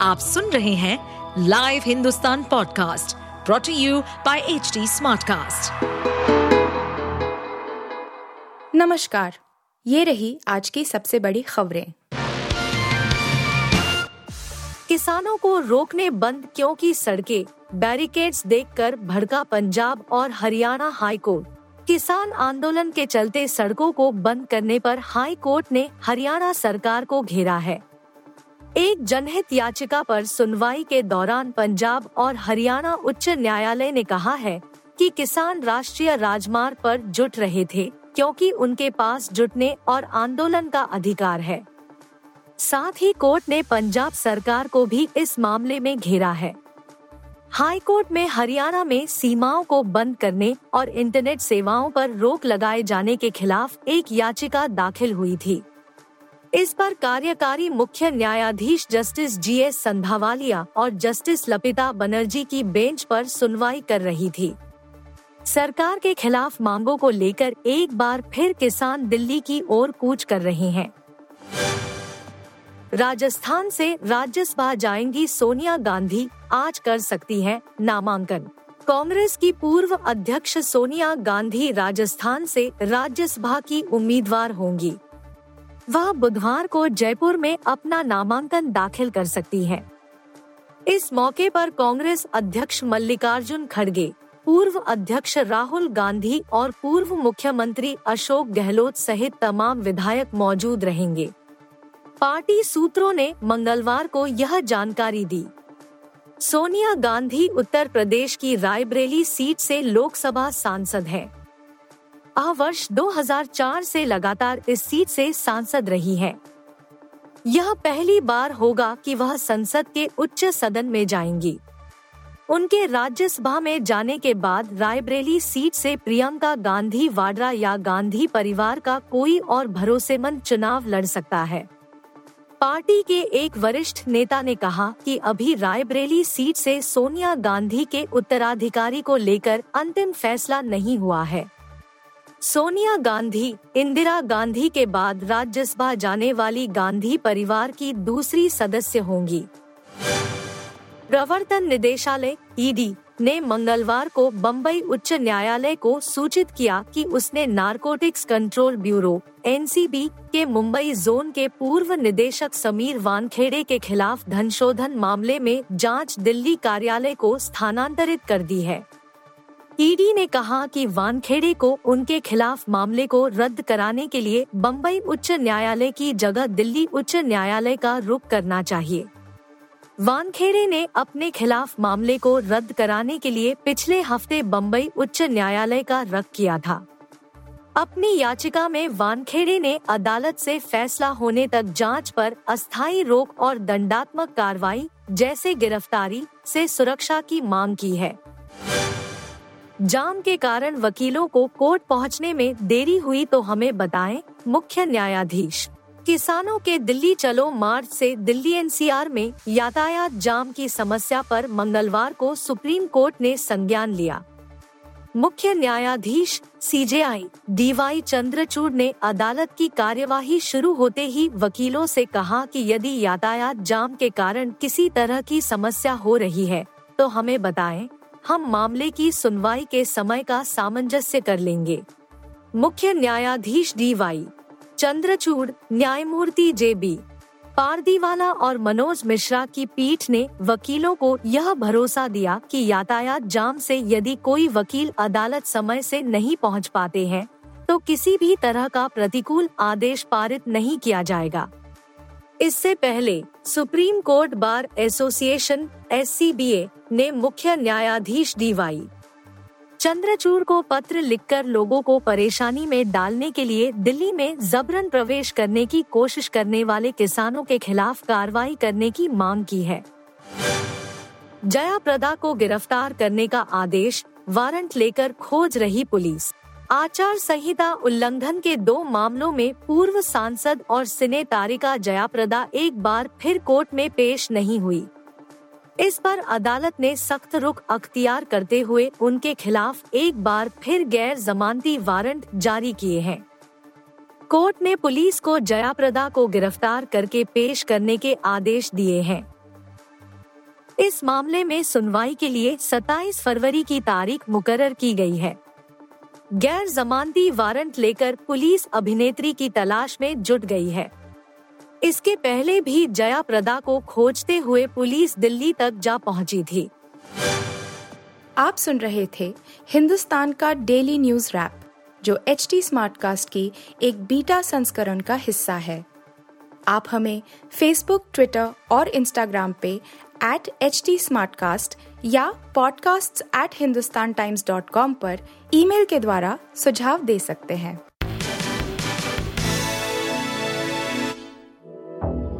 आप सुन रहे हैं live Hindustan podcast brought to you by H Smartcast. नमस्कार, ये रही आज की सबसे बड़ी खबरें। किसानों को रोकने बंद क्योंकि सड़कें? बैरिकेड्स देखकर भड़का पंजाब और हरियाणा हाई कोर्ट। किसान आंदोलन के चलते सड़कों को बंद करने पर हाई कोर्ट ने हरियाणा सरकार को घेरा है। एक जनहित याचिका पर सुनवाई के दौरान पंजाब और हरियाणा उच्च न्यायालय ने कहा है कि किसान राष्ट्रीय राजमार्ग पर जुट रहे थे, क्योंकि उनके पास जुटने और आंदोलन का अधिकार है। साथ ही कोर्ट ने पंजाब सरकार को भी इस मामले में घेरा है। हाई कोर्ट में हरियाणा में सीमाओं को बंद करने और इंटरनेट सेवाओं पर रोक लगाए जाने के खिलाफ एक याचिका दाखिल हुई थी। इस पर कार्यकारी मुख्य न्यायाधीश जस्टिस जी एस संधावालिया और जस्टिस लपिता बनर्जी की बेंच पर सुनवाई कर रही थी। सरकार के खिलाफ मांगों को लेकर एक बार फिर किसान दिल्ली की ओर कूच कर रहे हैं। राजस्थान से राज्यसभा जाएँगी सोनिया गांधी, आज कर सकती हैं नामांकन। कांग्रेस की पूर्व अध्यक्ष सोनिया गांधी राजस्थान से राज्यसभा की उम्मीदवार होंगी। वह बुधवार को जयपुर में अपना नामांकन दाखिल कर सकती है। इस मौके पर कांग्रेस अध्यक्ष मल्लिकार्जुन खड़गे, पूर्व अध्यक्ष राहुल गांधी और पूर्व मुख्यमंत्री अशोक गहलोत सहित तमाम विधायक मौजूद रहेंगे। पार्टी सूत्रों ने मंगलवार को यह जानकारी दी। सोनिया गांधी उत्तर प्रदेश की रायबरेली सीट से लोकसभा सांसद है। आ वर्ष 2004 से लगातार इस सीट से सांसद रही है। यह पहली बार होगा कि वह संसद के उच्च सदन में जाएँगी। उनके राज्यसभा में जाने के बाद रायबरेली सीट से प्रियंका गांधी वाड्रा या गांधी परिवार का कोई और भरोसेमंद चुनाव लड़ सकता है। पार्टी के एक वरिष्ठ नेता ने कहा कि अभी रायबरेली सीट से सोनिया गांधी के उत्तराधिकारी को लेकर अंतिम फैसला नहीं हुआ है। सोनिया गांधी, इंदिरा गांधी के बाद राज्यसभा जाने वाली गांधी परिवार की दूसरी सदस्य होंगी। प्रवर्तन निदेशालय, ईडी, ने मंगलवार को बम्बई उच्च न्यायालय को सूचित किया कि उसने नारकोटिक्स कंट्रोल ब्यूरो, एनसीबी, के मुंबई जोन के पूर्व निदेशक समीर वानखेड़े के खिलाफ धनशोधन मामले में जाँच दिल्ली कार्यालय को स्थानांतरित कर दी है। ईडी ने कहा कि वानखेड़े को उनके खिलाफ मामले को रद्द कराने के लिए बम्बई उच्च न्यायालय की जगह दिल्ली उच्च न्यायालय का रुख करना चाहिए। वानखेड़े ने अपने खिलाफ मामले को रद्द कराने के लिए पिछले हफ़्ते बम्बई उच्च न्यायालय का रख किया था। अपनी याचिका में वानखेड़े ने अदालत से फैसला होने तक जाँच पर अस्थायी रोक और दंडात्मक कार्रवाई, जैसे गिरफ्तारी से सुरक्षा की मांग की है। जाम के कारण वकीलों को कोर्ट पहुँचने में देरी हुई तो हमें बताएँ मुख्य न्यायाधीश। किसानों के दिल्ली चलो मार्च से दिल्ली एनसीआर में यातायात जाम की समस्या पर मंगलवार को सुप्रीम कोर्ट ने संज्ञान लिया। मुख्य न्यायाधीश सीजेआई डीवाई चंद्रचूड़ ने अदालत की कार्यवाही शुरू होते ही वकीलों से कहा कि यदि यातायात जाम के कारण किसी तरह की समस्या हो रही है तो हमें बताएँ, हम मामले की सुनवाई के समय का सामंजस्य कर लेंगे। मुख्य न्यायाधीश डी वाई, चंद्रचूड़, न्यायमूर्ति जे बी, पारदीवाला और मनोज मिश्रा की पीठ ने वकीलों को यह भरोसा दिया कि यातायात जाम से यदि कोई वकील अदालत समय से नहीं पहुँच पाते हैं तो किसी भी तरह का प्रतिकूल आदेश पारित नहीं किया जाएगा। इससे पहले Supreme Court Bar Association, SCBA ने मुख्य न्यायाधीश डीवाई चंद्रचूर को पत्र लिखकर लोगों को परेशानी में डालने के लिए दिल्ली में जबरन प्रवेश करने की कोशिश करने वाले किसानों के खिलाफ कार्रवाई करने की मांग की है। जया प्रदा को गिरफ़्तार करने का आदेश, वारंट लेकर खोज रही पुलिस। आचार संहिता उल्लंघन के दो मामलों में पूर्व सांसद और सिने तारिका जया प्रदा एक बार फिर कोर्ट में पेश नहीं हुई। इस पर अदालत ने सख्त रुख अख्तियार करते हुए उनके खिलाफ एक बार फिर गैर जमानती वारंट जारी किए हैं। कोर्ट ने पुलिस को जयाप्रदा को गिरफ़्तार करके पेश करने के आदेश दिए हैं। इस मामले में सुनवाई के लिए 27 फरवरी की तारीख मुकर्र की गई है। गैर जमानती वारंट लेकर पुलिस अभिनेत्री की तलाश में जुट गई है। इसके पहले भी जया प्रदा को खोजते हुए पुलिस दिल्ली तक जा पहुँची थी। आप सुन रहे थे हिंदुस्तान का डेली न्यूज़ रैप, जो एच टी स्मार्टकास्ट की एक बीटा संस्करण का हिस्सा है। आप हमें फेसबुक ट्विटर और इंस्टाग्राम पे एट एच टी या podcasts@hindustantimes.com पर ईमेल के द्वारा सुझाव दे सकते हैं।